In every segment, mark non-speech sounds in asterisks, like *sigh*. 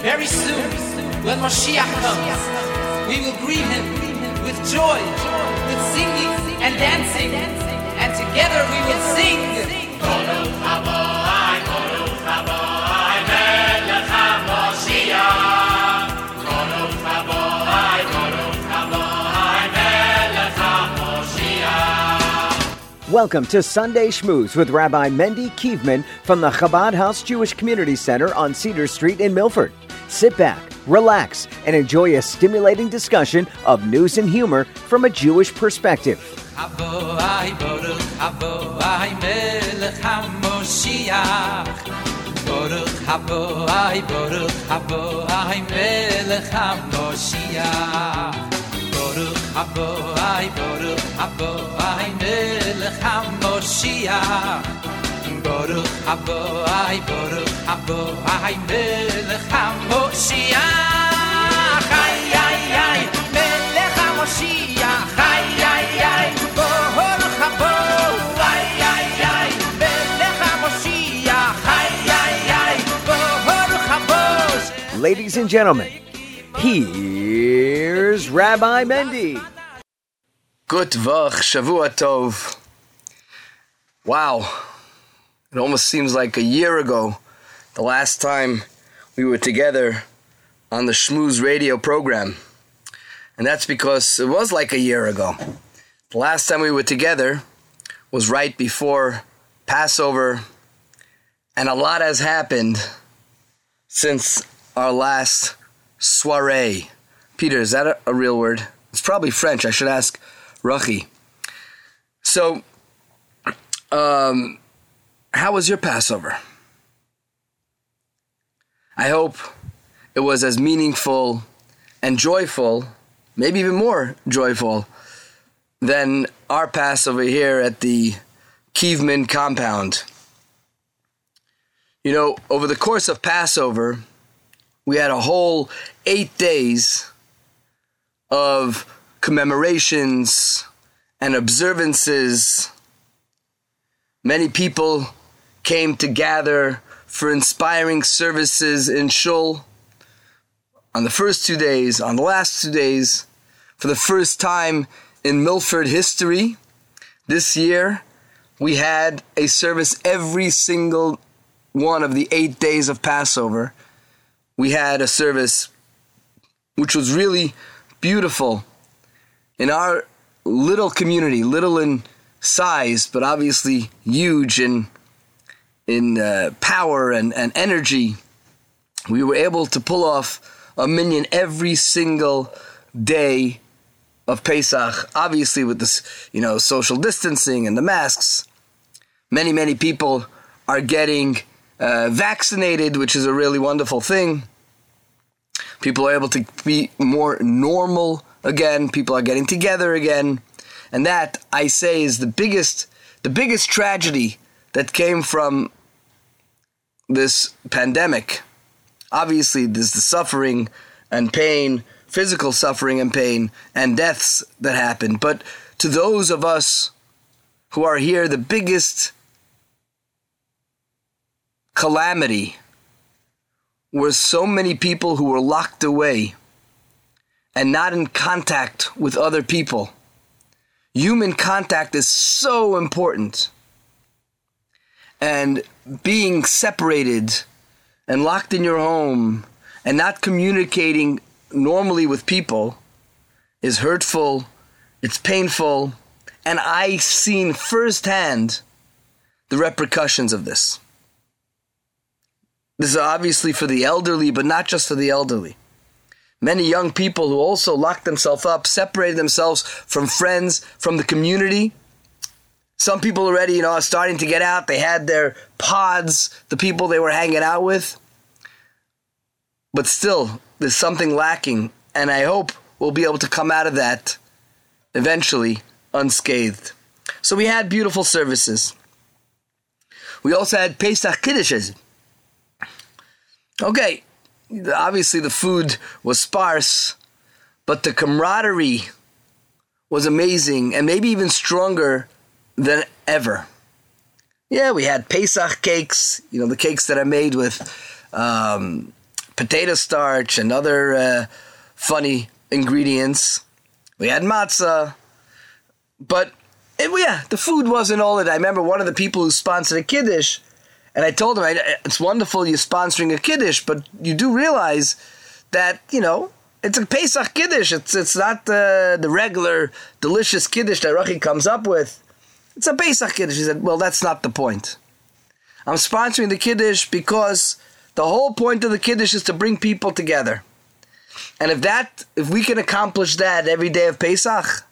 Very soon, when Moshiach comes, we will greet him with joy, with singing and dancing, and together we will sing. Welcome to Sunday Schmooze with Rabbi Mendy Kievman from the Chabad House Jewish Community Center on Cedar Street in Milford. Sit back, relax, and enjoy a stimulating discussion of news and humor from a Jewish perspective. Baruch Aboai, Melech HaMoshiach. Ay, ay, ay, Melech HaMoshiach. Ay, ay, ay, Baruch Aboai, ay, ay, Melech HaMoshiach. Ay, ay, ay, Baruch Aboai. Ladies and gentlemen, here's Rabbi Mendy. Good Vach, Shavua Tov. Wow. It almost seems like a year ago, the last time we were together on the Schmooze radio program. And that's because it was like a year ago. The last time we were together was right before Passover, and a lot has happened since our last soiree. Peter, is that a, a real word? It's probably French. I should ask Rachi. So, um, how was your Passover? I hope it was as meaningful and joyful, maybe even more joyful, than our Passover here at the Kievman compound. You know, over the course of Passover, we had a whole eight days of commemorations and observances. Many people came to gather for inspiring services in Shul on the first two days, on the last two days, for the first time in Milford history. This year, we had a service every single one of the eight days of Passover. We had a service which was really beautiful in our little community, little in size, but obviously huge in in uh, power and, and energy. We were able to pull off a minyan every single day of Pesach, obviously with this, you know, social distancing and the masks. Many, many people are getting uh, vaccinated, which is a really wonderful thing. People are able to be more normal again. People are getting together again. And that, I say, is the biggest, the biggest tragedy that came from this pandemic. Obviously, there's the suffering and pain, physical suffering and pain, and deaths that happen. But to those of us who are here, the biggest calamity were so many people who were locked away and not in contact with other people. Human contact is so important. And being separated and locked in your home and not communicating normally with people is hurtful, it's painful, and I've seen firsthand the repercussions of this. This is obviously for the elderly, but not just for the elderly. Many young people who also locked themselves up, separated themselves from friends, from the community. Some people already, you know, are starting to get out. They had their pods, the people they were hanging out with. But still, there's something lacking, and I hope we'll be able to come out of that eventually unscathed. So we had beautiful services. We also had Pesach Kiddushes. Okay, obviously the food was sparse, but the camaraderie was amazing and maybe even stronger than ever. Yeah, we had Pesach cakes, you know, the cakes that are made with um, potato starch and other uh, funny ingredients. We had matzah, but it, yeah, the food wasn't all that. I remember one of the people who sponsored a kiddush, and I told him, "It's wonderful you're sponsoring a kiddush, but you do realize that you know it's a Pesach kiddush. It's it's not the the regular delicious kiddush that Rachi comes up with. It's a Pesach kiddush." He said, "Well, that's not the point. I'm sponsoring the kiddush because." The whole point of the Kiddush is to bring people together. And if that, if we can accomplish that every day of Pesach,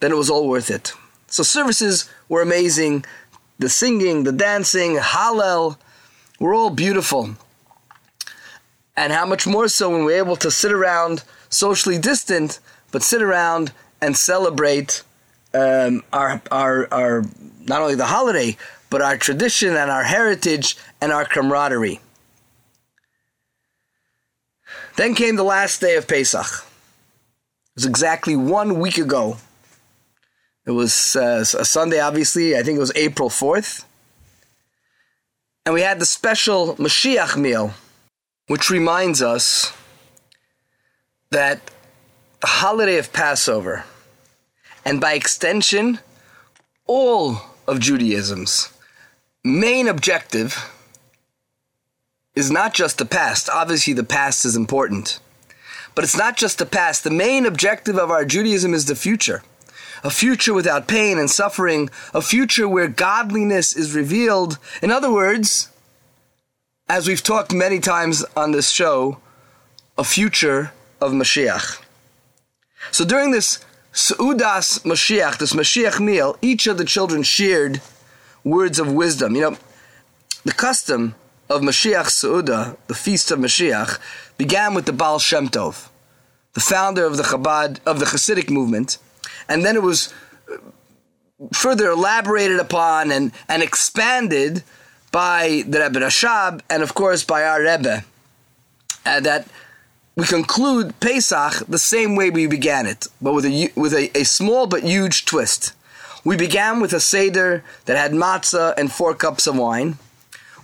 then it was all worth it. So services were amazing. The singing, the dancing, Hallel, we're all beautiful. And how much more so when we're able to sit around socially distant, but sit around and celebrate um, our, our, our, not only the holiday, but our tradition and our heritage and our camaraderie. Then came the last day of Pesach. It was exactly one week ago. It was uh, a Sunday, obviously. I think it was April 4th. And we had the special Mashiach meal, which reminds us that the holiday of Passover, and by extension, all of Judaism's main objective is not just the past. Obviously, the past is important. But it's not just the past. The main objective of our Judaism is the future. A future without pain and suffering, a future where godliness is revealed. In other words, as we've talked many times on this show, a future of Mashiach. So during this Seudas Mashiach, this Mashiach meal, each of the children shared words of wisdom. You know, the custom of Mashiach Seuda, the feast of Mashiach, began with the Baal Shem Tov, the founder of the Chabad of the Hasidic movement, and then it was further elaborated upon and, and expanded by the Rebbe Rashab and of course by our Rebbe. And that we conclude Pesach the same way we began it, but with a with a, a small but huge twist. We began with a seder that had matzah and four cups of wine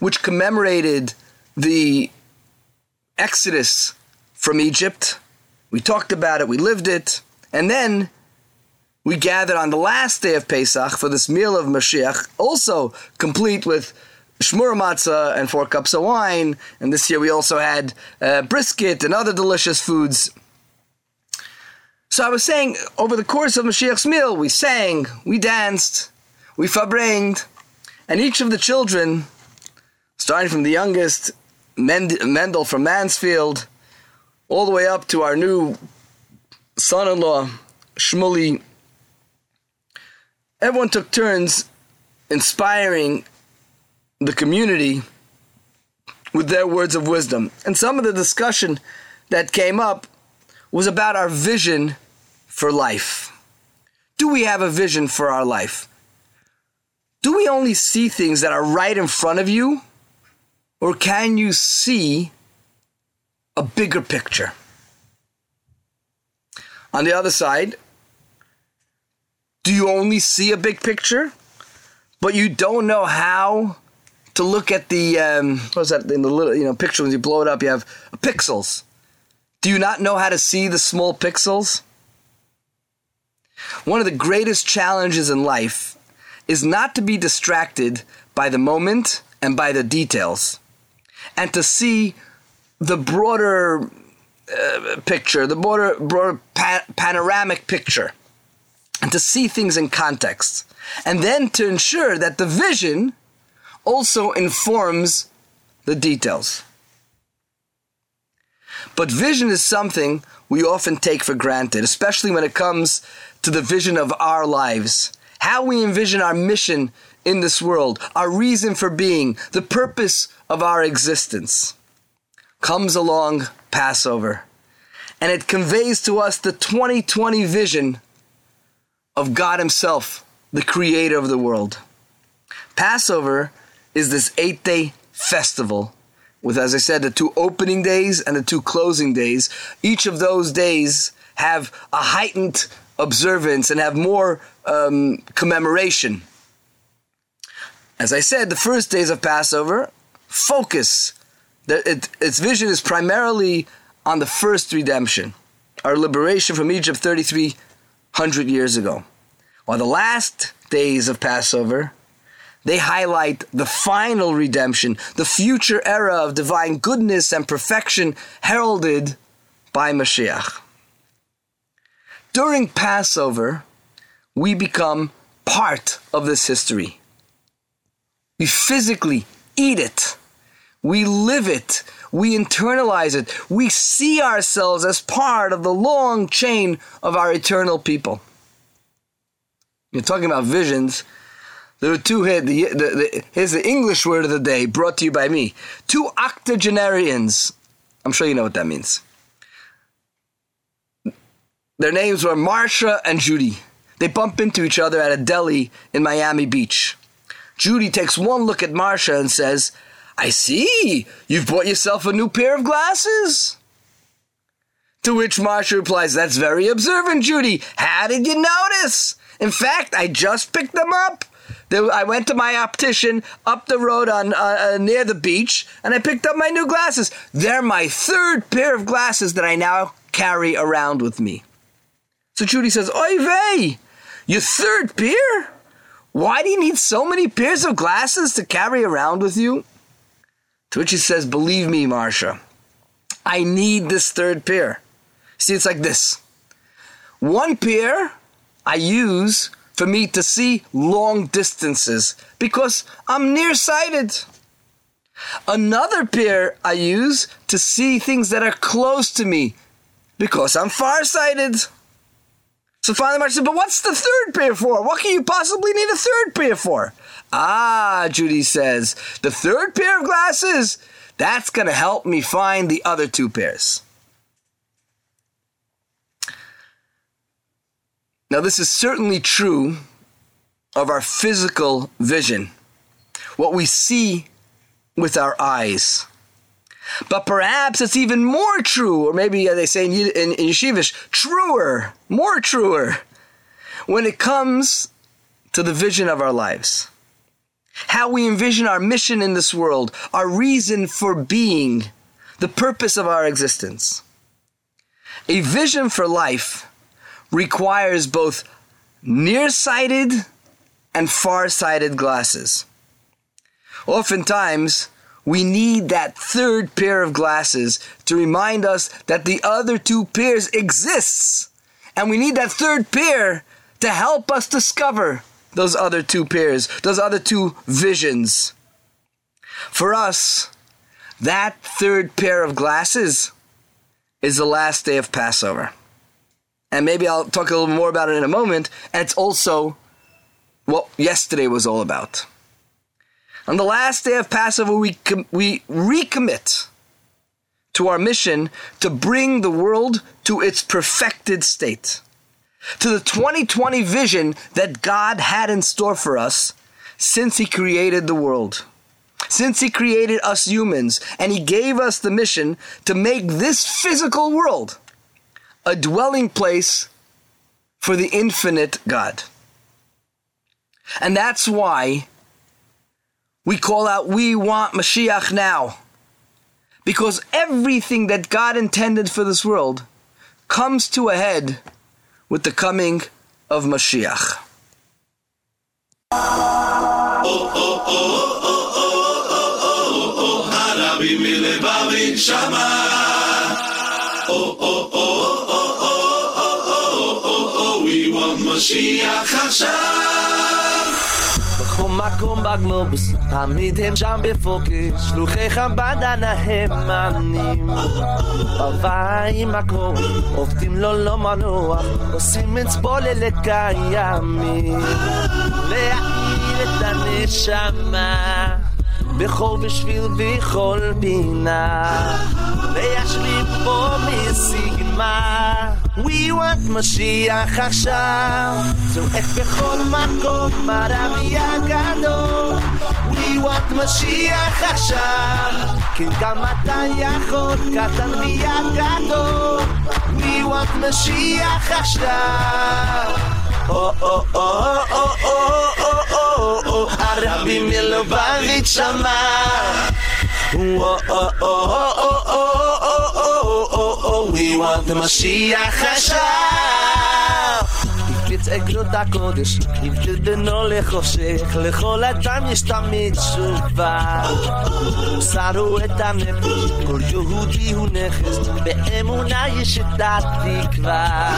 which commemorated the exodus from Egypt. We talked about it, we lived it, and then we gathered on the last day of Pesach for this meal of Mashiach, also complete with shmur matzah and four cups of wine. And this year we also had uh, brisket and other delicious foods. So I was saying, over the course of Mashiach's meal, we sang, we danced, we farbrenged, and each of the children starting from the youngest, Mendel from Mansfield, all the way up to our new son-in-law, Shmuley. Everyone took turns inspiring the community with their words of wisdom. And some of the discussion that came up was about our vision for life. Do we have a vision for our life? Do we only see things that are right in front of you? Or can you see a bigger picture? On the other side, do you only see a big picture, but you don't know how to look at the um, what's that in the little you know picture when you blow it up? You have pixels. Do you not know how to see the small pixels? One of the greatest challenges in life is not to be distracted by the moment and by the details and to see the broader uh, picture, the broader, broader pa- panoramic picture, and to see things in context. And then to ensure that the vision also informs the details. But vision is something we often take for granted, especially when it comes to the vision of our lives. How we envision our mission in this world, our reason for being, the purpose of our existence. Comes along Passover, and it conveys to us the 2020 vision of God Himself, the creator of the world. Passover is this eight day festival with, as I said, the two opening days and the two closing days. Each of those days have a heightened observance and have more um, commemoration. As I said, the first days of Passover focus It, its vision is primarily on the first redemption, our liberation from Egypt 3,300 years ago. While the last days of Passover, they highlight the final redemption, the future era of divine goodness and perfection heralded by Mashiach. During Passover, we become part of this history. We physically eat it. We live it. We internalize it. We see ourselves as part of the long chain of our eternal people. You're talking about visions. There are two here. The, the, the, here's the English word of the day brought to you by me. Two octogenarians. I'm sure you know what that means. Their names were Marsha and Judy. They bump into each other at a deli in Miami Beach. Judy takes one look at Marsha and says, I see, you've bought yourself a new pair of glasses. To which Marsha replies, That's very observant, Judy. How did you notice? In fact, I just picked them up. I went to my optician up the road on uh, uh, near the beach, and I picked up my new glasses. They're my third pair of glasses that I now carry around with me. So Judy says, "Oy vey, your third pair? Why do you need so many pairs of glasses to carry around with you?" To which he says, "Believe me, Marsha, I need this third pair. See, it's like this. One pair I use." for me to see long distances because I'm nearsighted. Another pair I use to see things that are close to me because I'm farsighted. So finally, Mark said, But what's the third pair for? What can you possibly need a third pair for? Ah, Judy says, The third pair of glasses, that's going to help me find the other two pairs. Now, this is certainly true of our physical vision, what we see with our eyes. But perhaps it's even more true, or maybe they say in, in, in Yeshivish, truer, more truer, when it comes to the vision of our lives. How we envision our mission in this world, our reason for being, the purpose of our existence. A vision for life requires both nearsighted and far-sighted glasses. Oftentimes, we need that third pair of glasses to remind us that the other two pairs exists. And we need that third pair to help us discover those other two pairs, those other two visions. For us, that third pair of glasses is the last day of Passover and maybe I'll talk a little more about it in a moment. And it's also what yesterday was all about. On the last day of Passover, we, com- we recommit to our mission to bring the world to its perfected state, to the 2020 vision that God had in store for us since He created the world. Since He created us humans, and He gave us the mission to make this physical world a dwelling place for the infinite God. And that's why we call out, We want Mashiach now. Because everything that God intended for this world comes to a head with the coming of Mashiach. Oh, oh, oh, משיח עכשיו בכל מקום בגלובוס תמיד הם שם בפוקס. שלוחי חב"ד הנאמנים בבית מקום עובדים לו לא מנוח. עושים אצבולה לקיימים להעיר את הנשמה. בכל בשביל בכל פינה. וישלים פה מסיגמה We want משיח עכשיו זועק בכל מקום הרבי הגדול We want משיח עכשיו כן גם אתה יכול קטן מיד גדול We want משיח עכשיו הרבי מלובביץ' אמר want the Mashiach עכשיו. יצעק לו את הקודש, יבדל בינו לחושך, לכל אדם יש תמיד תשובה. שרו את הנפש, כל יהודי הוא נכס, באמונה יש את התקווה.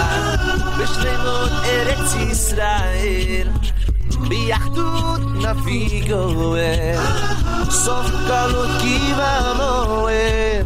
בשלמות ארץ ישראל, ביחדות נביא גואל, סוף גלות קיבה מועל.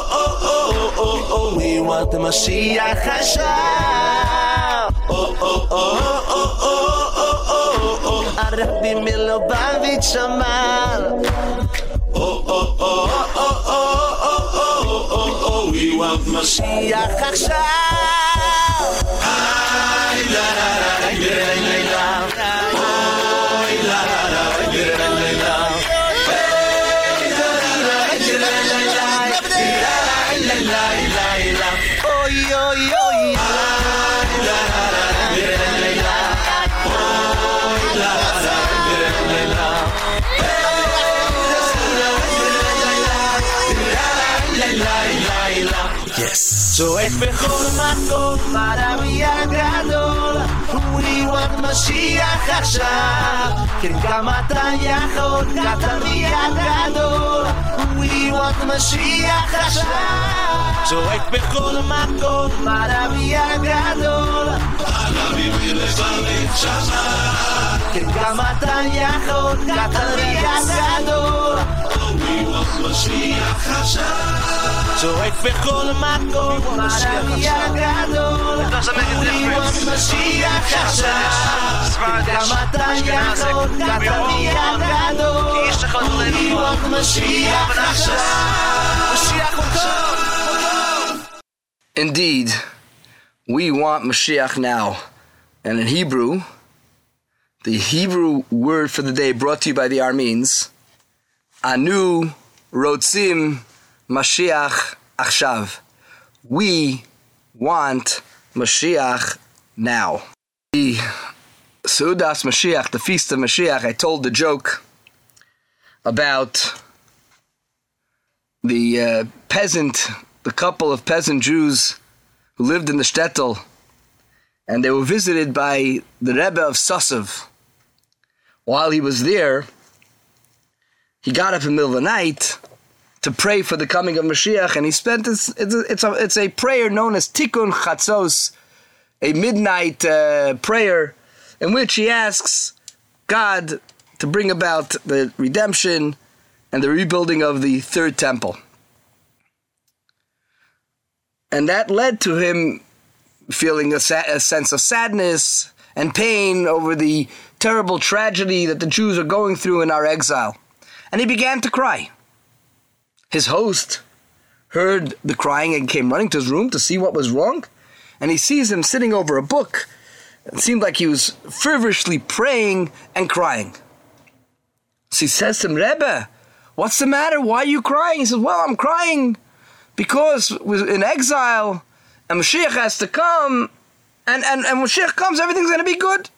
want the Mashiach Hashem. Oh, oh, oh, oh, oh, oh, oh, oh. oh. Rabbi Milobavitch Amal. Oh, oh, oh, oh, oh, oh, oh, oh, oh, we want Mashiach Hashem. Hi, Ha la, la, la, la, la, la. So es mejor mando, maravilla gadol, uniguat Mashiach עכשיו, כן כמה תייחות, קטריה גדול, uniguat Mashiach עכשיו. צועק בכל מקום, maravilla gadol, עליו יביא לברך שמה. כמה אתה יכול, קטרי הגדול. משיח השם. שורף בכל מקום, משיח הגדול. הוא משיח השם. כמה אתה יכול, קטרי הגדול. הוא משיח השם. משיח הוא טוב. Indeed, we want Mashiach now. And in Hebrew, the Hebrew word for the day brought to you by the Armenes, Anu Rotzim Mashiach Achshav. We want Mashiach now. The Seudas Mashiach, the feast of Mashiach, I told the joke about the uh, peasant, the couple of peasant Jews who lived in the shtetl, and they were visited by the Rebbe of Sassov. While he was there, he got up in the middle of the night to pray for the coming of Mashiach, and he spent this, it's, a, it's, a, it's a prayer known as Tikkun Chatzos, a midnight uh, prayer in which he asks God to bring about the redemption and the rebuilding of the third temple. And that led to him feeling a, sa- a sense of sadness and pain over the terrible tragedy that the Jews are going through in our exile. And he began to cry. His host heard the crying and came running to his room to see what was wrong. And he sees him sitting over a book. It seemed like he was feverishly praying and crying. So he says to him, Rebbe, what's the matter? Why are you crying? He says, Well, I'm crying because we're in exile and Mashiach has to come. And, and, and when Mashiach comes, everything's going to be good.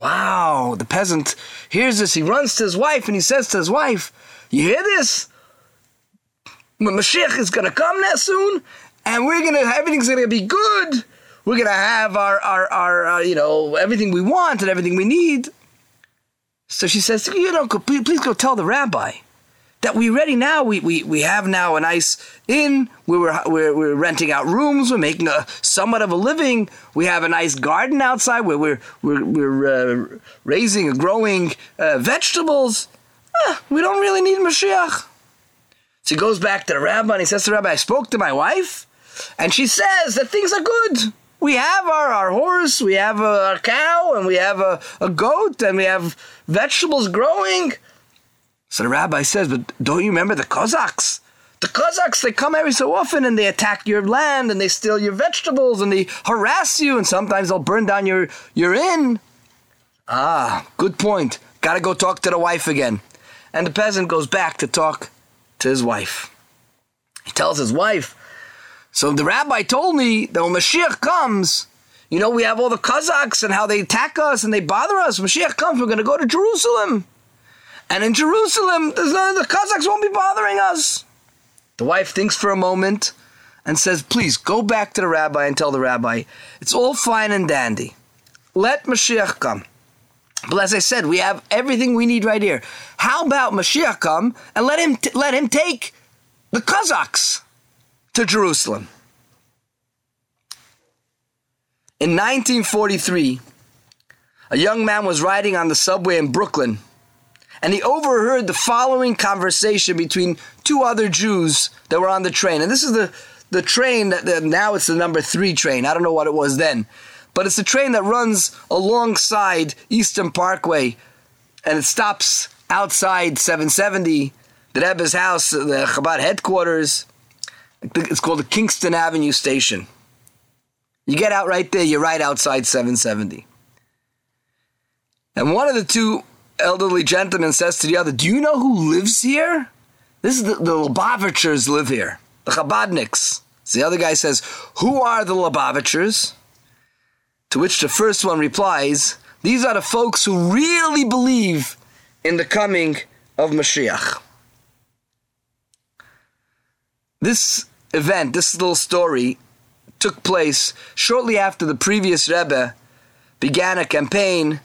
Wow, the peasant hears this. He runs to his wife and he says to his wife, You hear this? Mashiach is going to come now soon, and we're going to, everything's going to be good. We're going to have our, our, our uh, you know, everything we want and everything we need. So she says, You know, please go tell the rabbi that we ready now. We, we, we have now a nice inn. We were, we're, we're renting out rooms. We're making a somewhat of a living. We have a nice garden outside where we're, we're, we're uh, raising and growing uh, vegetables. Eh, we don't really need Mashiach. So he goes back to the rabbi and he says to the rabbi, I spoke to my wife and she says that things are good. We have our, our horse, we have a, a cow, and we have a, a goat, and we have vegetables growing. So the rabbi says, But don't you remember the Cossacks? The Cossacks, they come every so often and they attack your land and they steal your vegetables and they harass you and sometimes they'll burn down your, your inn. Ah, good point. Gotta go talk to the wife again. And the peasant goes back to talk to his wife. He tells his wife, So the rabbi told me that when Mashiach comes, you know, we have all the Cossacks and how they attack us and they bother us. Mashiach comes, we're going to go to Jerusalem. And in Jerusalem, the Cossacks won't be bothering us. The wife thinks for a moment and says, Please go back to the rabbi and tell the rabbi, it's all fine and dandy. Let Mashiach come. But as I said, we have everything we need right here. How about Mashiach come and let him t- let him take the Cossacks to Jerusalem? In 1943, a young man was riding on the subway in Brooklyn and he overheard the following conversation between two other Jews that were on the train. And this is the, the train that, that now it's the number three train. I don't know what it was then. But it's a train that runs alongside Eastern Parkway and it stops outside 770, the Rebbe's house, the Chabad headquarters. It's called the Kingston Avenue Station. You get out right there, you're right outside 770. And one of the two elderly gentleman says to the other, Do you know who lives here? This is the, the Lubavitchers live here, the Chabadniks. So the other guy says, Who are the Lubavitchers? To which the first one replies, These are the folks who really believe in the coming of Mashiach. This event, this little story, took place shortly after the previous Rebbe began a campaign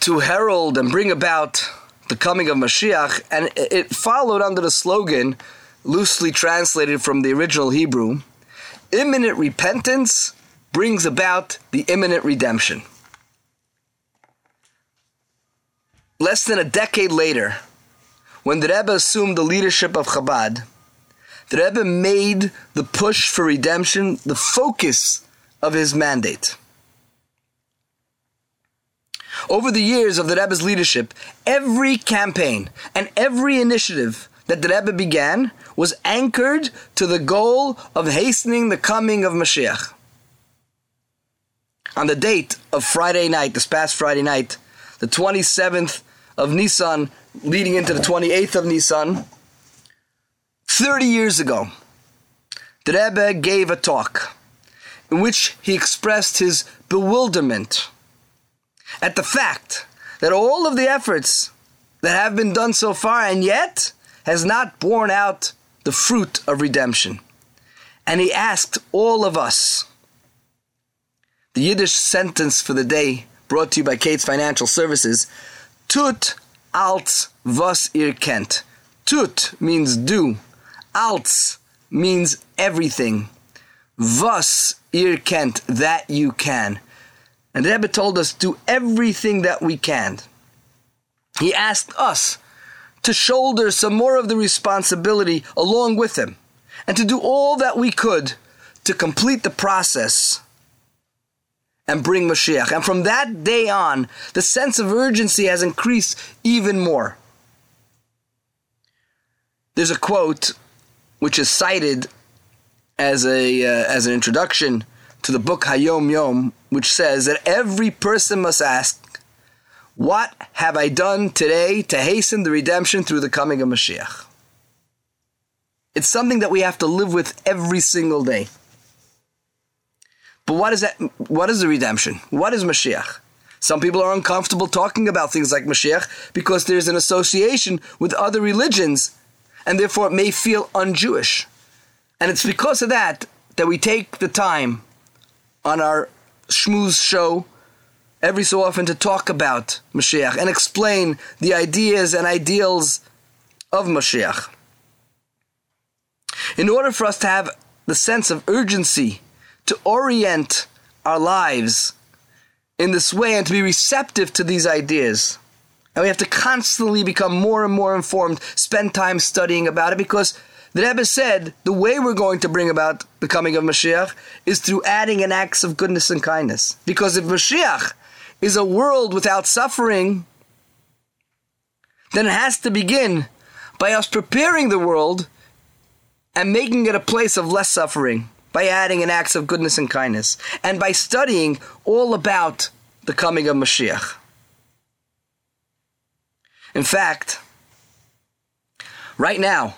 to herald and bring about the coming of Mashiach, and it followed under the slogan, loosely translated from the original Hebrew, imminent repentance brings about the imminent redemption. Less than a decade later, when the Rebbe assumed the leadership of Chabad, the Rebbe made the push for redemption the focus of his mandate. Over the years of the Rebbe's leadership, every campaign and every initiative that the Rebbe began was anchored to the goal of hastening the coming of Mashiach. On the date of Friday night, this past Friday night, the 27th of Nisan, leading into the 28th of Nisan, 30 years ago, the Rebbe gave a talk in which he expressed his bewilderment at the fact that all of the efforts that have been done so far and yet has not borne out the fruit of redemption. And he asked all of us, the Yiddish sentence for the day brought to you by Kate's Financial Services, Tut als was ihr kennt. Tut means do. Als means everything. Was ihr kennt, that you can. And the Rebbe told us do everything that we can. He asked us to shoulder some more of the responsibility along with him and to do all that we could to complete the process and bring Mashiach. And from that day on, the sense of urgency has increased even more. There's a quote which is cited as a uh, as an introduction to the book Hayom Yom, which says that every person must ask, What have I done today to hasten the redemption through the coming of Mashiach? It's something that we have to live with every single day. But what is that? What is the redemption? What is Mashiach? Some people are uncomfortable talking about things like Mashiach because there's an association with other religions and therefore it may feel un-Jewish. And it's because of that that we take the time on our Shmooze show every so often to talk about Mashiach and explain the ideas and ideals of Mashiach. In order for us to have the sense of urgency to orient our lives in this way and to be receptive to these ideas, and we have to constantly become more and more informed, spend time studying about it because the Rebbe said the way we're going to bring about the coming of Mashiach is through adding in acts of goodness and kindness. Because if Mashiach is a world without suffering, then it has to begin by us preparing the world and making it a place of less suffering by adding in acts of goodness and kindness, and by studying all about the coming of Mashiach. In fact, right now,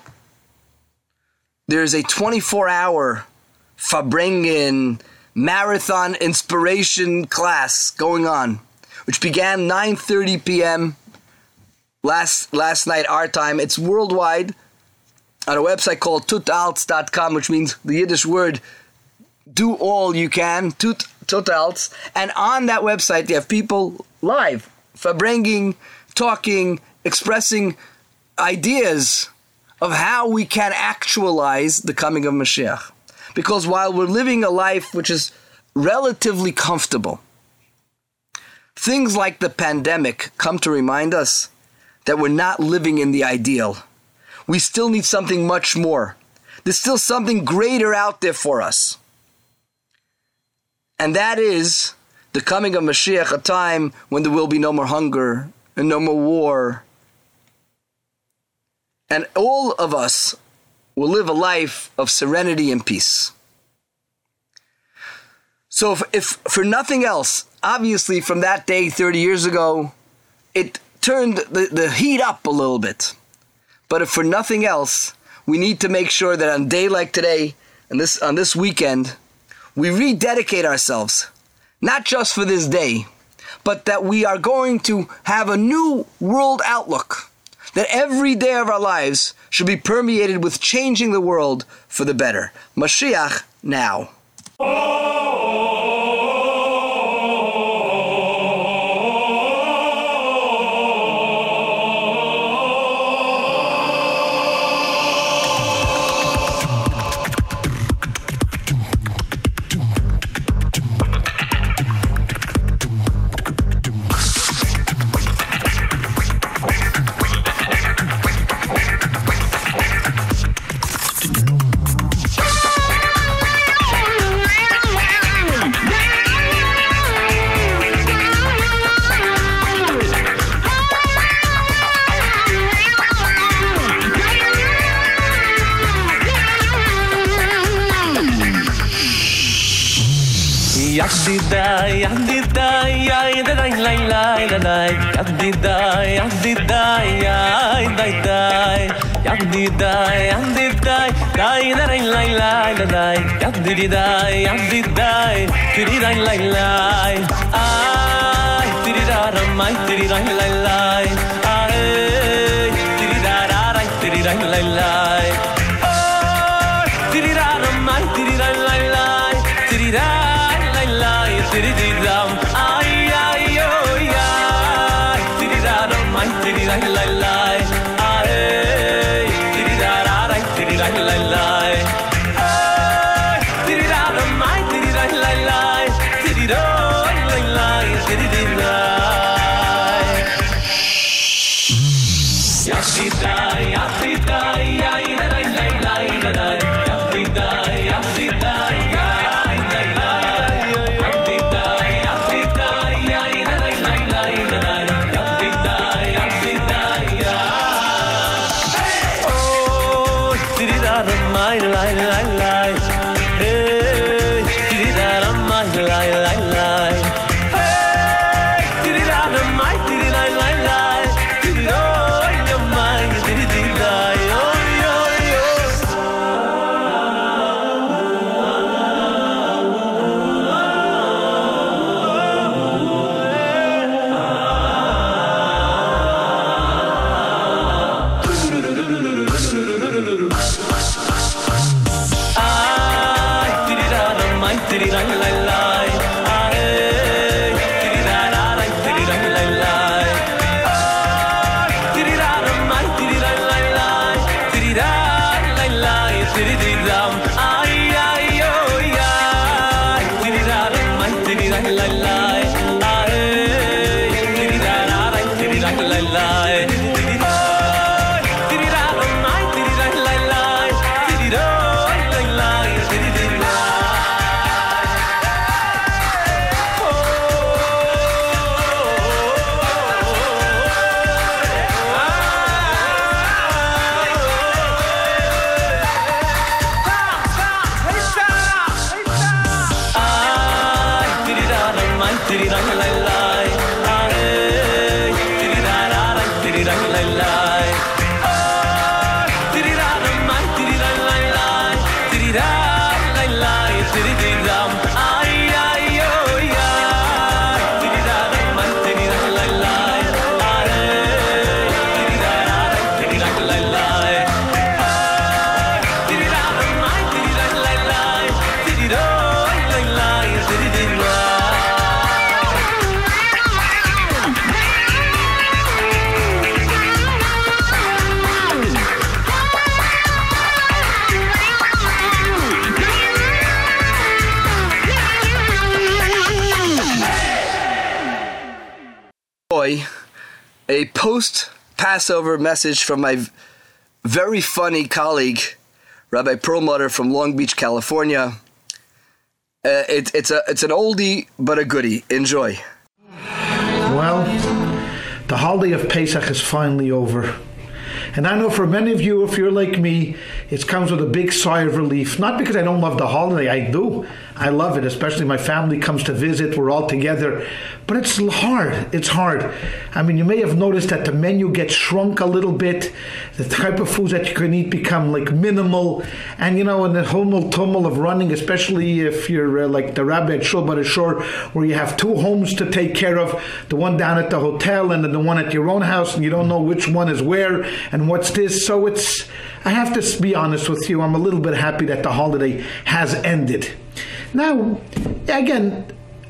there's a 24 hour Farbrengen marathon inspiration class going on, which began 9:30 p.m. last last night our time. It's worldwide on a website called tutalts.com, which means the Yiddish word do all you can, tut, tutalts. And on that website, you have people live, farbrengen, talking, expressing ideas of how we can actualize the coming of Mashiach. Because while we're living a life which is relatively comfortable, things like the pandemic come to remind us that we're not living in the ideal. We still need something much more. There's still something greater out there for us. And that is the coming of Mashiach, a time when there will be no more hunger and no more war. And all of us will live a life of serenity and peace. So, if, if, for nothing else, obviously from that day 30 years ago, it turned the, the heat up a little bit. But if for nothing else, we need to make sure that on a day like today, and this on this weekend, we rededicate ourselves, not just for this day, but that we are going to have a new world outlook. That every day of our lives should be permeated with changing the world for the better. Mashiach now. Yadidai, די אַ די די קריד אין לילה. Lai lai lai lai hey did that on my lai post Passover message from my very funny colleague, Rabbi Perlmutter from Long Beach, California. Uh, it, it's a it's an oldie but a goodie. Enjoy. Well, the holiday of Pesach is finally over. And I know for many of you, if you're like me, it comes with a big sigh of relief. Not because I don't love the holiday, I do. I love it, especially my family comes to visit, we're all together. But it's hard. It's hard. I mean, you may have noticed that the menu gets shrunk a little bit. The type of foods that you can eat become like minimal. And you know, in the humble tumble of running, especially if you're uh, like the rabbi at Shul by the Shore, where you have two homes to take care of the one down at the hotel and then the one at your own house, and you don't know which one is where and what's this. So it's, I have to be honest with you, I'm a little bit happy that the holiday has ended. Now, again,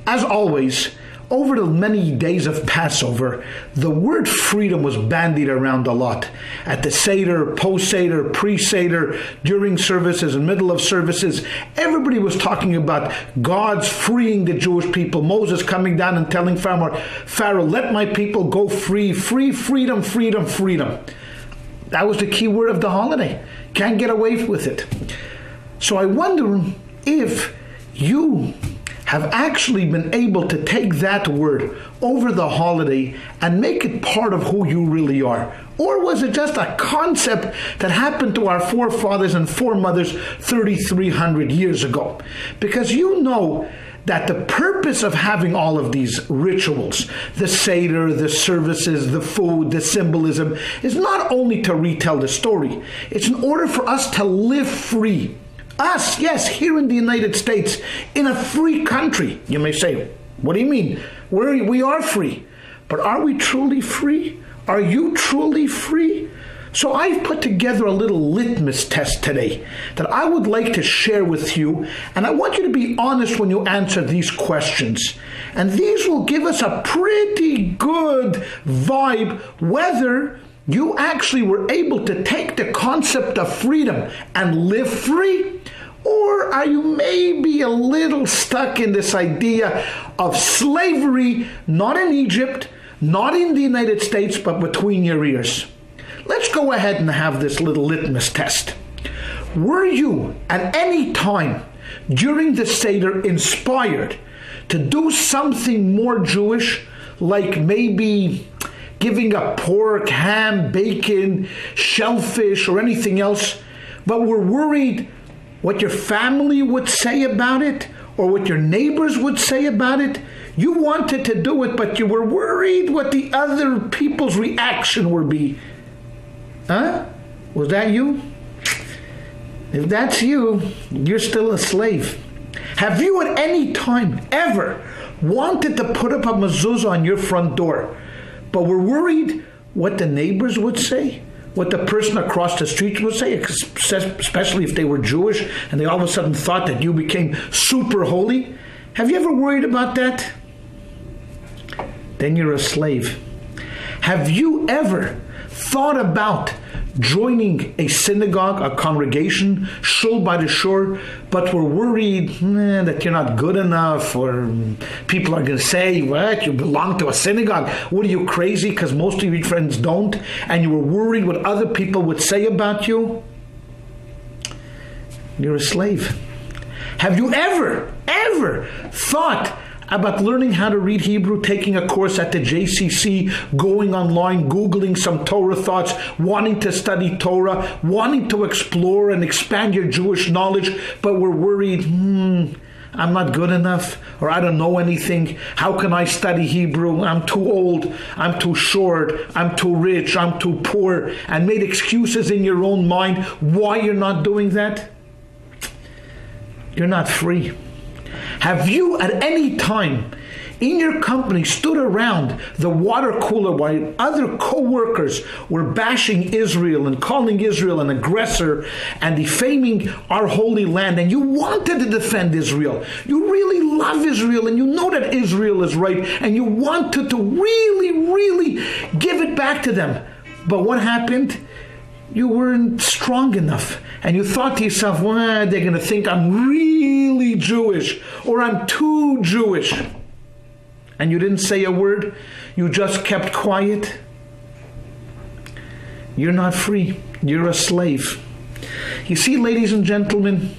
as always, over the many days of Passover, the word freedom was bandied around a lot. At the Seder, post Seder, pre Seder, during services and middle of services, everybody was talking about God's freeing the Jewish people. Moses coming down and telling Pharaoh, Pharaoh, let my people go free, free, freedom, freedom, freedom. That was the key word of the holiday. Can't get away with it. So I wonder if you have actually been able to take that word over the holiday and make it part of who you really are? Or was it just a concept that happened to our forefathers and foremothers 3,300 years ago? Because you know that the purpose of having all of these rituals, the Seder, the services, the food, the symbolism, is not only to retell the story, it's in order for us to live free. Us, yes, here in the United States, in a free country. You may say, what do you mean? We're, we are free. But are we truly free? Are you truly free? So I've put together a little litmus test today that I would like to share with you, and I want you to be honest when you answer these questions. And these will give us a pretty good vibe whether you actually were able to take the concept of freedom and live free, or are you maybe a little stuck in this idea of slavery, not in Egypt, not in the United States, but between your ears? Let's go ahead and have this little litmus test. Were you at any time during the Seder inspired to do something more Jewish, like maybe giving up pork, ham, bacon, shellfish, or anything else, but were worried what your family would say about it or what your neighbors would say about it? You wanted to do it, but you were worried what the other people's reaction would be. Huh? Was that you? If that's you, you're still a slave. Have you at any time ever wanted to put up a mezuzah on your front door, but we're worried what the neighbors would say? What the person across the street would say, especially if they were Jewish and they all of a sudden thought that you became super holy? Have you ever worried about that? Then you're a slave. Have you ever thought about joining a synagogue, a congregation, shul by the shore, but were worried eh, that you're not good enough, or people are going to say, "What? You belong to a synagogue? What are you crazy?" Because most of your friends don't, and you were worried what other people would say about you. You're a slave. Have you ever, ever thought? About learning how to read Hebrew, taking a course at the JCC, going online, Googling some Torah thoughts, wanting to study Torah, wanting to explore and expand your Jewish knowledge, but we're worried, hmm, I'm not good enough, or I don't know anything. How can I study Hebrew? I'm too old, I'm too short, I'm too rich, I'm too poor, and made excuses in your own mind why you're not doing that? You're not free. Have you at any time in your company stood around the water cooler while other co-workers were bashing Israel and calling Israel an aggressor and defaming our holy land and you wanted to defend Israel. You really love Israel and you know that Israel is right and you wanted to really really give it back to them. But what happened? You weren't strong enough and you thought to yourself, well, they're going to think I'm really Jewish or I'm too Jewish. And you didn't say a word. you just kept quiet, you're not free. You're a slave. You see, ladies and gentlemen,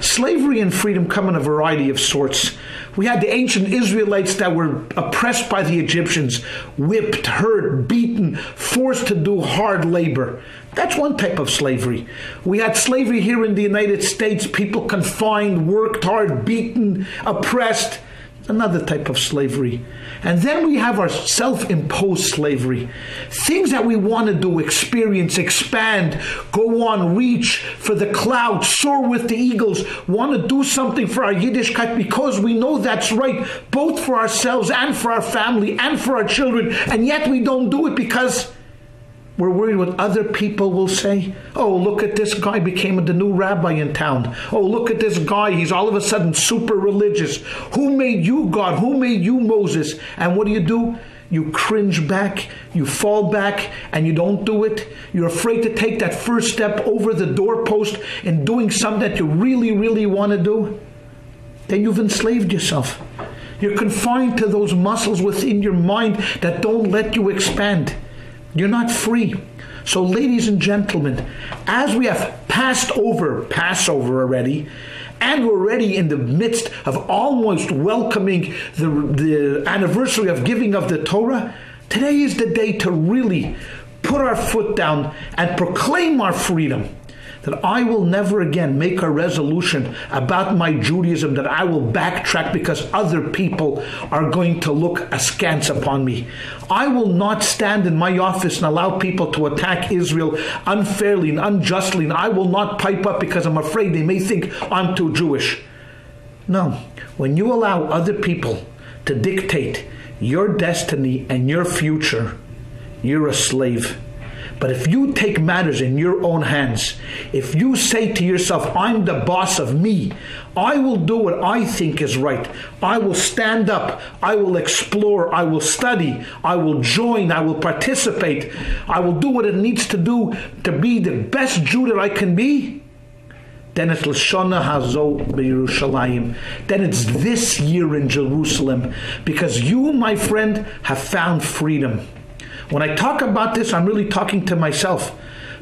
slavery and freedom come in a variety of sorts. We had the ancient Israelites that were oppressed by the Egyptians, whipped, hurt, beaten, forced to do hard labor. That's one type of slavery. We had slavery here in the United States, people confined, worked hard, beaten, oppressed. Another type of slavery. And then we have our self imposed slavery. Things that we want to do, experience, expand, go on, reach for the clouds, soar with the eagles, want to do something for our Yiddishkeit because we know that's right, both for ourselves and for our family and for our children. And yet we don't do it because we're worried what other people will say. Oh, look at this guy became the new rabbi in town. Oh, look at this guy. He's all of a sudden super religious. Who made you God? Who made you Moses? And what do you do? You cringe back, you fall back, and you don't do it. You're afraid to take that first step over the doorpost in doing something that you really, really want to do. Then you've enslaved yourself. You're confined to those muscles within your mind that don't let you expand. You're not free. So, ladies and gentlemen, as we have passed over Passover already, and we're already in the midst of almost welcoming the, the anniversary of giving of the Torah, today is the day to really put our foot down and proclaim our freedom that I will never again make a resolution about my Judaism that I will backtrack because other people are going to look askance upon me. I will not stand in my office and allow people to attack Israel unfairly and unjustly, and I will not pipe up because I'm afraid they may think I'm too Jewish. No, when you allow other people to dictate your destiny and your future, you're a slave. But if you take matters in your own hands, if you say to yourself, I'm the boss of me, I will do what I think is right. I will stand up. I will explore. I will study. I will join. I will participate. I will do what it needs to do to be the best Jew that I can be. Then it's Lashana Hazo Yerushalayim. Then it's this year in Jerusalem because you, my friend, have found freedom. When I talk about this, I'm really talking to myself,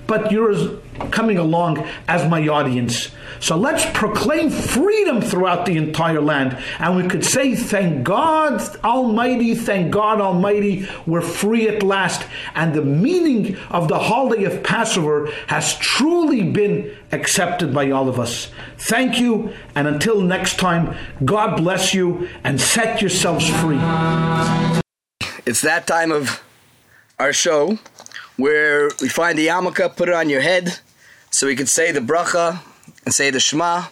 but you're coming along as my audience. So let's proclaim freedom throughout the entire land. And we could say, Thank God Almighty, thank God Almighty, we're free at last. And the meaning of the holiday of Passover has truly been accepted by all of us. Thank you. And until next time, God bless you and set yourselves free. It's that time of our show where we find the yarmulke, put it on your head, so we could say the bracha and say the Shema.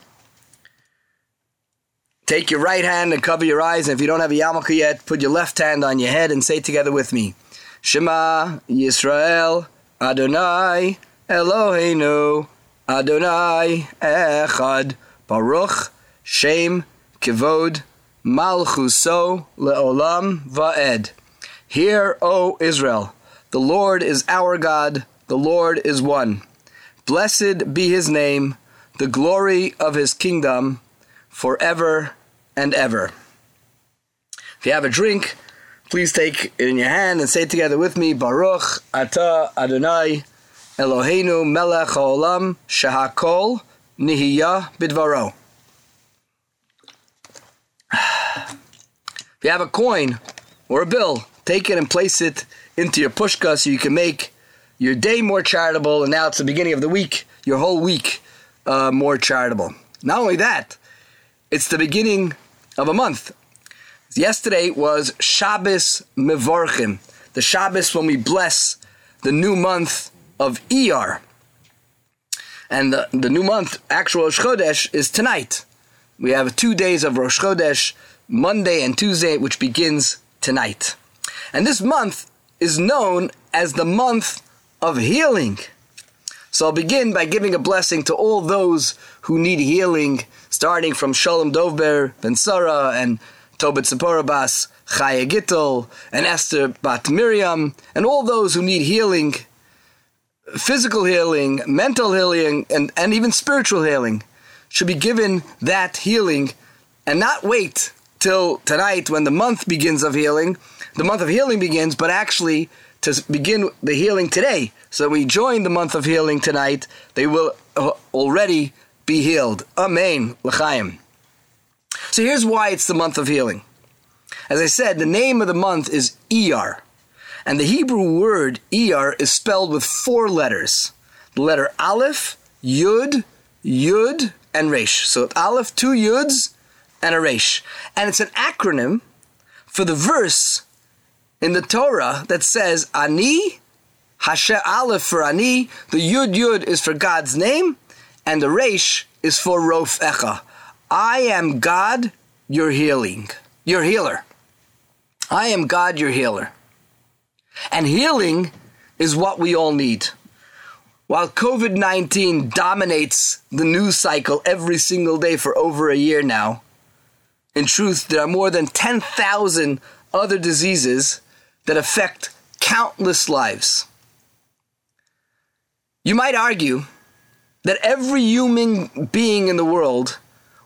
Take your right hand and cover your eyes, and if you don't have a yarmulke yet, put your left hand on your head and say together with me, Shema Yisrael Adonai Eloheinu Adonai Echad Baruch Shem Kivod Malchuso Leolam Va'ed. Hear, O Israel, the Lord is our God, the Lord is one. Blessed be his name, the glory of his kingdom, forever and ever. If you have a drink, please take it in your hand and say together with me Baruch Ata Adonai Eloheinu Melech Haolam Shahakol Nihiyah Bidvaro. *sighs* If you have a coin or a bill, take it and place it into your pushka so you can make your day more charitable. And now it's the beginning of the week, your whole week uh, more charitable. Not only that, it's the beginning of a month. Yesterday was Shabbos Mevorchim, the Shabbos when we bless the new month of Iyar. And the, the new month, actual Rosh Chodesh, is tonight. We have two days of Rosh Chodesh, Monday and Tuesday, which begins tonight. And this month is known as the month of healing. So I'll begin by giving a blessing to all those who need healing, starting from Shalom Dovber Ben Sarah and Tobit Zipporah Bas Chaya Gittel and Esther Bat Miriam, and all those who need healing, physical healing, mental healing, and, and even spiritual healing, should be given that healing and not wait till tonight when the month begins of healing. The month of healing begins, but actually to begin the healing today. So we join the month of healing tonight. They will uh, already be healed. Amen. L'chaim. So here's why it's the month of healing. As I said, the name of the month is Iyar. And the Hebrew word Iyar is spelled with four letters. The letter Aleph, Yud, Yud, and Resh. So Aleph, two Yuds, and a Resh. And it's an acronym for the verse in the Torah that says Ani, Hashem Aleph for Ani, the Yud Yud is for God's name, and the Resh is for Rofecha. I am God, your healing, your healer. I am God, your healer. And healing is what we all need. While COVID 19 dominates the news cycle every single day for over a year now, in truth, there are more than 10,000 other diseases that affect countless lives. You might argue that every human being in the world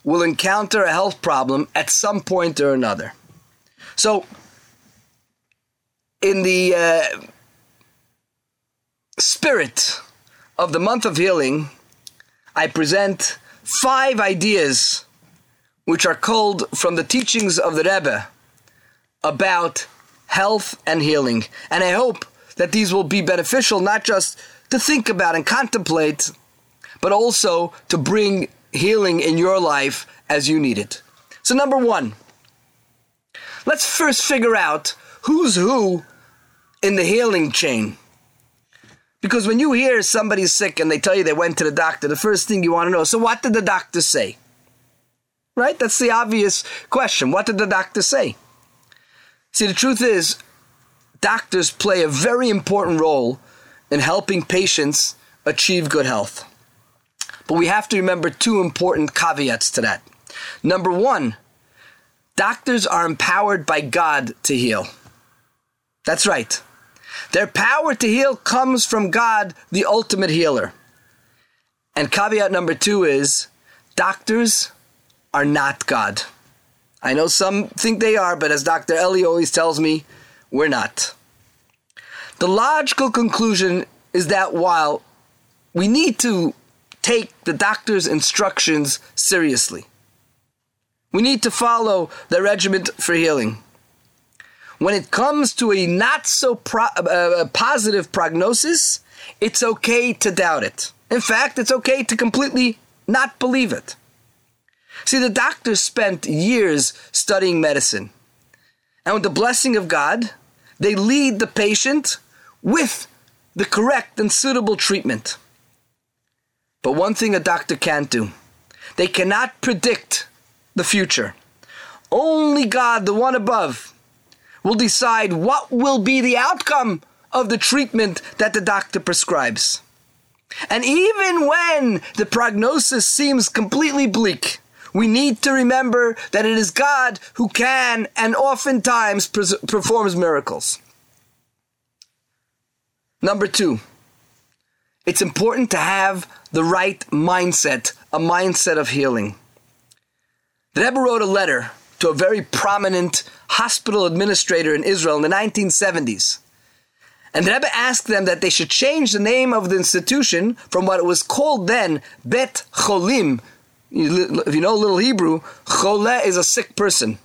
will encounter a health problem at some point or another. So, in the uh, spirit of the month of healing, I present five ideas which are culled from the teachings of the Rebbe about health and healing. And I hope that these will be beneficial not just to think about and contemplate, but also to bring healing in your life as you need it. So, number one, let's first figure out who's who in the healing chain. Because when you hear somebody's sick and they tell you they went to the doctor, the first thing you want to know so, what did the doctor say? Right? That's the obvious question. What did the doctor say? See, the truth is, doctors play a very important role in helping patients achieve good health. But we have to remember two important caveats to that. Number one, doctors are empowered by God to heal. That's right. Their power to heal comes from God, the ultimate healer. And caveat number two is doctors are not God. I know some think they are, but as Dr. Ellie always tells me, we're not. The logical conclusion is that while we need to take the doctor's instructions seriously, we need to follow the regiment for healing. When it comes to a not so pro- uh, positive prognosis, it's okay to doubt it. In fact, it's okay to completely not believe it. See, the doctors spent years studying medicine. And with the blessing of God, they lead the patient with the correct and suitable treatment. But one thing a doctor can't do they cannot predict the future. Only God, the one above, will decide what will be the outcome of the treatment that the doctor prescribes. And even when the prognosis seems completely bleak, we need to remember that it is God who can and oftentimes performs miracles. Number two, it's important to have the right mindset, a mindset of healing. The Rebbe wrote a letter to a very prominent hospital administrator in Israel in the 1970s. And the Rebbe asked them that they should change the name of the institution from what it was called then, Bet Cholim. If you know a little Hebrew, Chole is a sick person.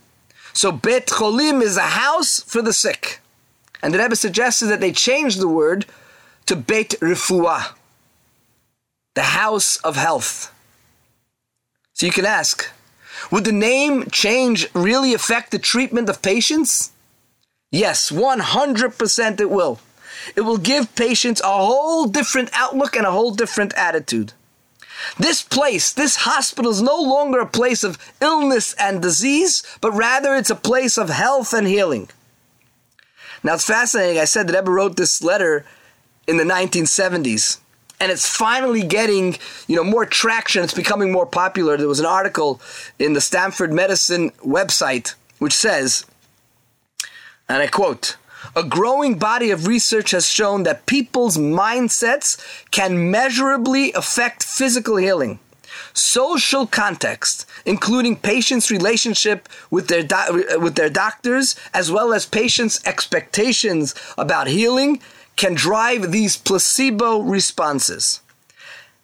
So Bet Cholim is a house for the sick. And the Rebbe suggested that they change the word to Beit Refuah, the house of health. So you can ask, would the name change really affect the treatment of patients? Yes, 100% it will. It will give patients a whole different outlook and a whole different attitude. This place, this hospital is no longer a place of illness and disease, but rather it's a place of health and healing. Now it's fascinating. I said that Rebbe wrote this letter in the 1970s and it's finally getting you know more traction it's becoming more popular there was an article in the stanford medicine website which says and i quote a growing body of research has shown that people's mindsets can measurably affect physical healing social context, including patients' relationship with their do- with their doctors, as well as patients' expectations about healing, can drive these placebo responses.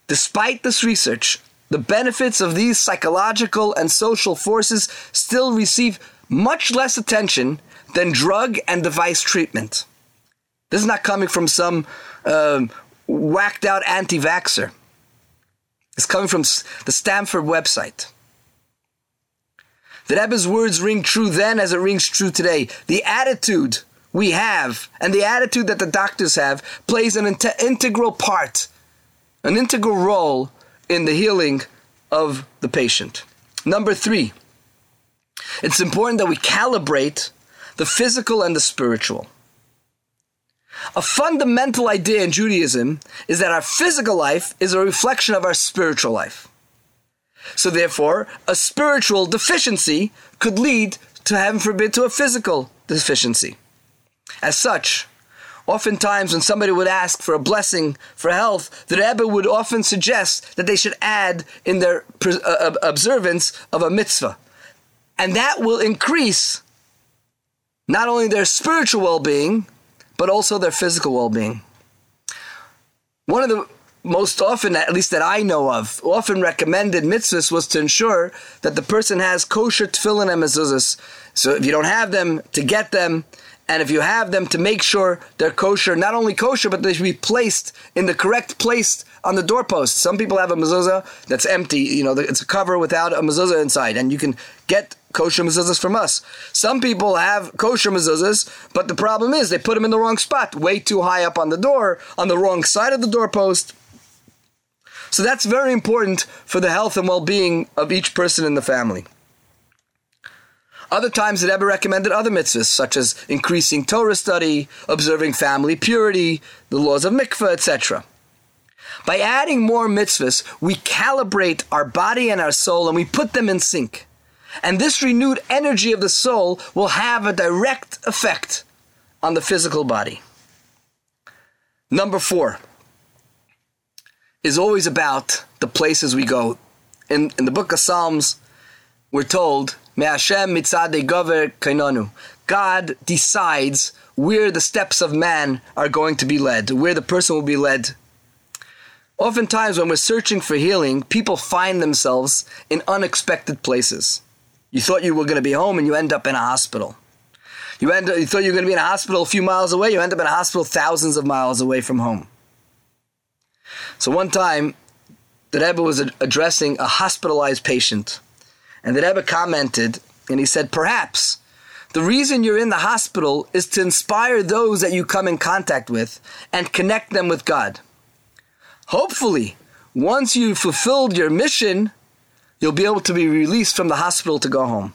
Despite this research, the benefits of these psychological and social forces still receive much less attention than drug and device treatment. This is not coming from some um, whacked out anti vaxxer. It's coming from the Stanford website. The Rebbe's words ring true then as it rings true today. The attitude we have and the attitude that the doctors have plays an integral part, an integral role in the healing of the patient. Number three, it's important that we calibrate the physical and the spiritual. A fundamental idea in Judaism is that our physical life is a reflection of our spiritual life. So therefore, a spiritual deficiency could lead to heaven forbid to a physical deficiency. As such, oftentimes when somebody would ask for a blessing for health, the Rebbe would often suggest that they should add in their uh, observance of a mitzvah. And that will increase not only their spiritual well-being, but also their physical well-being. One of the most often, at least that I know of, often recommended mitzvahs was to ensure that the person has kosher tefillin and mezuzahs. So if you don't have them, to get them, and if you have them, to make sure they're kosher, not only kosher, but they should be placed in the correct place on the doorpost. Some people have a mezuzah that's empty, you know, it's a cover without a mezuzah inside, and you can get kosher mezuzahs from us. Some people have kosher mezuzahs, but the problem is they put them in the wrong spot, way too high up on the door, on the wrong side of the doorpost. So that's very important for the health and well-being of each person in the family. Other times, the Rebbe recommended other mitzvahs, such as increasing Torah study, observing family purity, the laws of mikveh, etc. By adding more mitzvahs, we calibrate our body and our soul and we put them in sync. And this renewed energy of the soul will have a direct effect on the physical body. Number four is always about the places we go. In, in the book of Psalms, we're told Me'ashem mitzade gover kainanu. God decides where the steps of man are going to be led, where the person will be led. Oftentimes, when we're searching for healing, people find themselves in unexpected places. You thought you were going to be home and you end up in a hospital. You, end, you thought you were going to be in a hospital a few miles away, you end up in a hospital thousands of miles away from home. So one time, the Rebbe was addressing a hospitalized patient and the Rebbe commented, and he said, perhaps the reason you're in the hospital is to inspire those that you come in contact with and connect them with God. Hopefully, once you've fulfilled your mission, you'll be able to be released from the hospital to go home.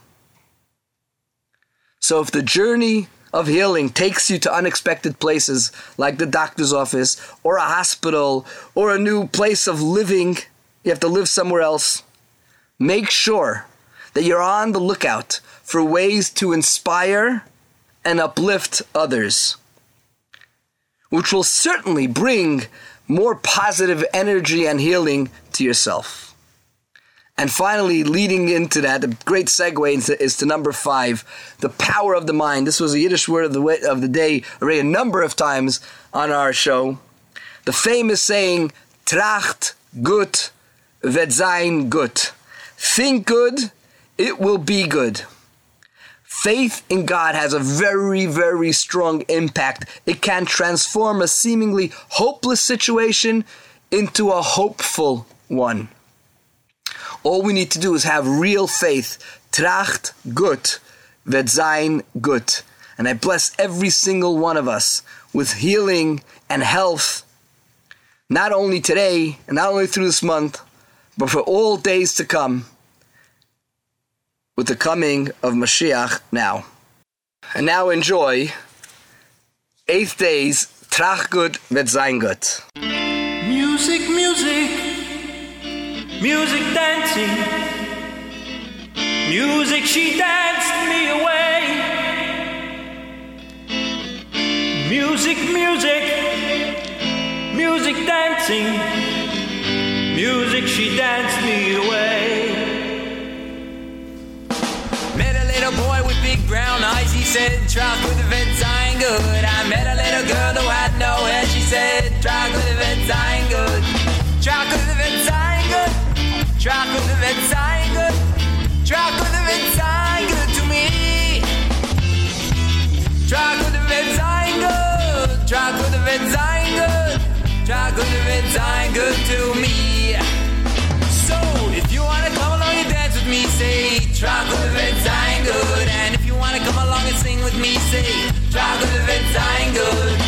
So if the journey of healing takes you to unexpected places like the doctor's office or a hospital or a new place of living, you have to live somewhere else, make sure that you're on the lookout for ways to inspire and uplift others, which will certainly bring more positive energy and healing to yourself. And finally, leading into that, a great segue is to number five, the power of the mind. This was a Yiddish word of the, of the day already a number of times on our show. The famous saying, Tracht gut, wird sein gut. Think good, it will be good. Faith in God has a very, very strong impact. It can transform a seemingly hopeless situation into a hopeful one. All we need to do is have real faith. Tracht gut, wird sein gut. And I bless every single one of us with healing and health, not only today and not only through this month, but for all days to come with the coming of Mashiach now. And now enjoy eighth day's Trachgut mit Seingut. Music, music, Music dancing, music she danced me away. Music, music, music dancing, music she danced me away. Met a little boy with big brown eyes, he said, Drop with the vents, I ain't good. I met a little girl who had no hair, she said, Drop with the vents, I ain't good. Drop Track of the red tiger, track of the red tiger to me. Track of the red tiger, track of the red tiger, track of the red tiger to me. So if you wanna come along and dance with me, say track of the red tiger, and if you wanna come along and sing with me, say track of the red tiger.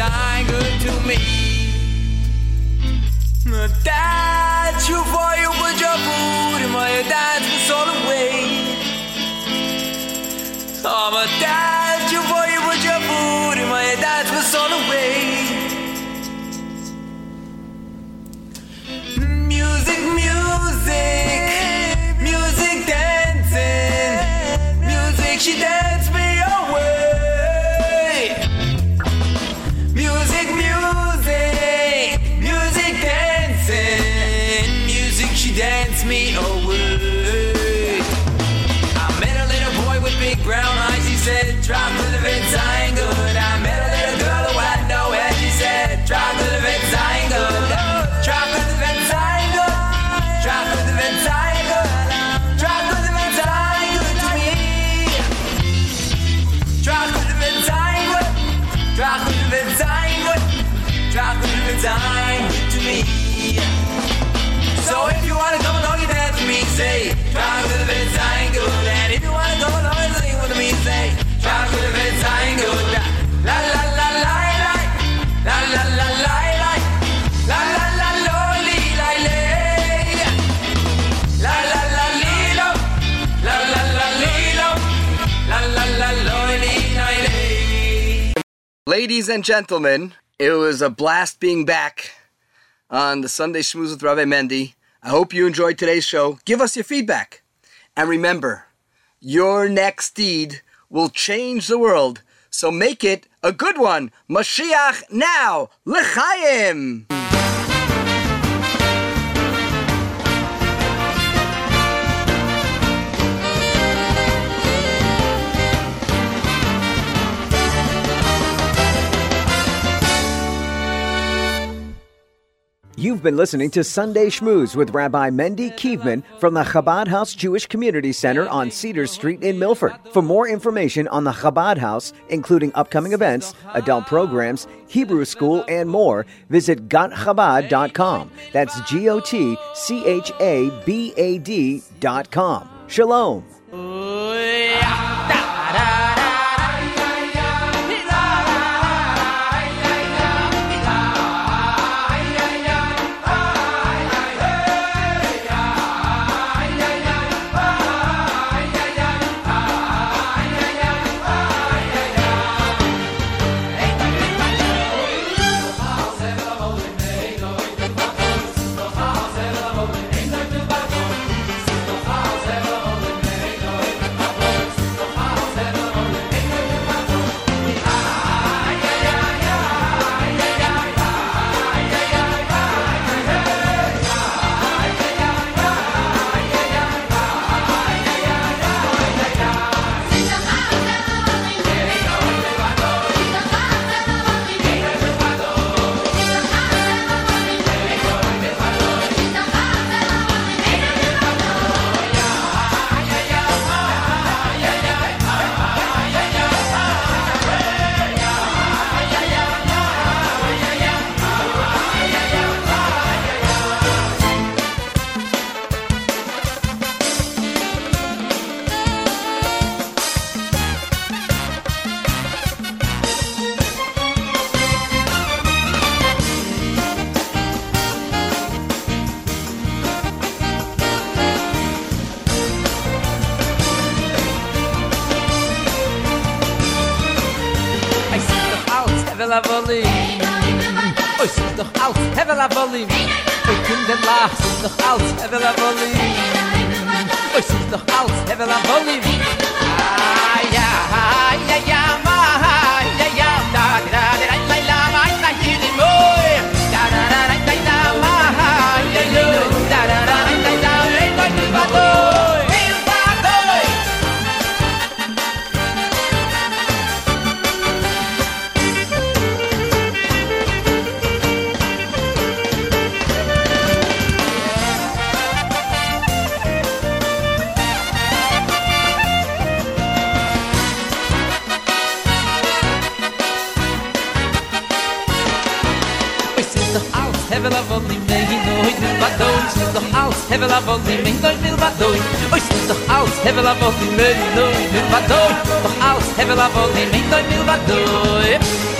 Ain't good to me. That's you for you put your food in my dance was all away. Oh, but that's you for you put your food in my dance was all away. Me away. say, drive to the. And if you wanna go say? Drive to the la la. Ladies and gentlemen, it was a blast being back on the Sunday Schmooze with Rabbi Mendy. I hope you enjoyed today's show. Give us your feedback. And remember, your next deed will change the world. So make it a good one. Mashiach now. L'chaim. You've been listening to Sunday Schmooze with Rabbi Mendy Kievman from the Chabad House Jewish Community Center on Cedar Street in Milford. For more information on the Chabad House, including upcoming events, adult programs, Hebrew school, and more, visit gotchabad.com. That's G O T C H A B A D.com. Shalom. Ach, es ist doch alles, er will am Wolim. Oh, es ist doch alles, er will am Wolim. Ah, ah, ja, ja, ja, ja. badoit badoit doch aus hevel a vol di mein doy vil badoit oi doch aus hevel a vol di mein doy vil badoit doch aus hevel a vol di doy vil badoit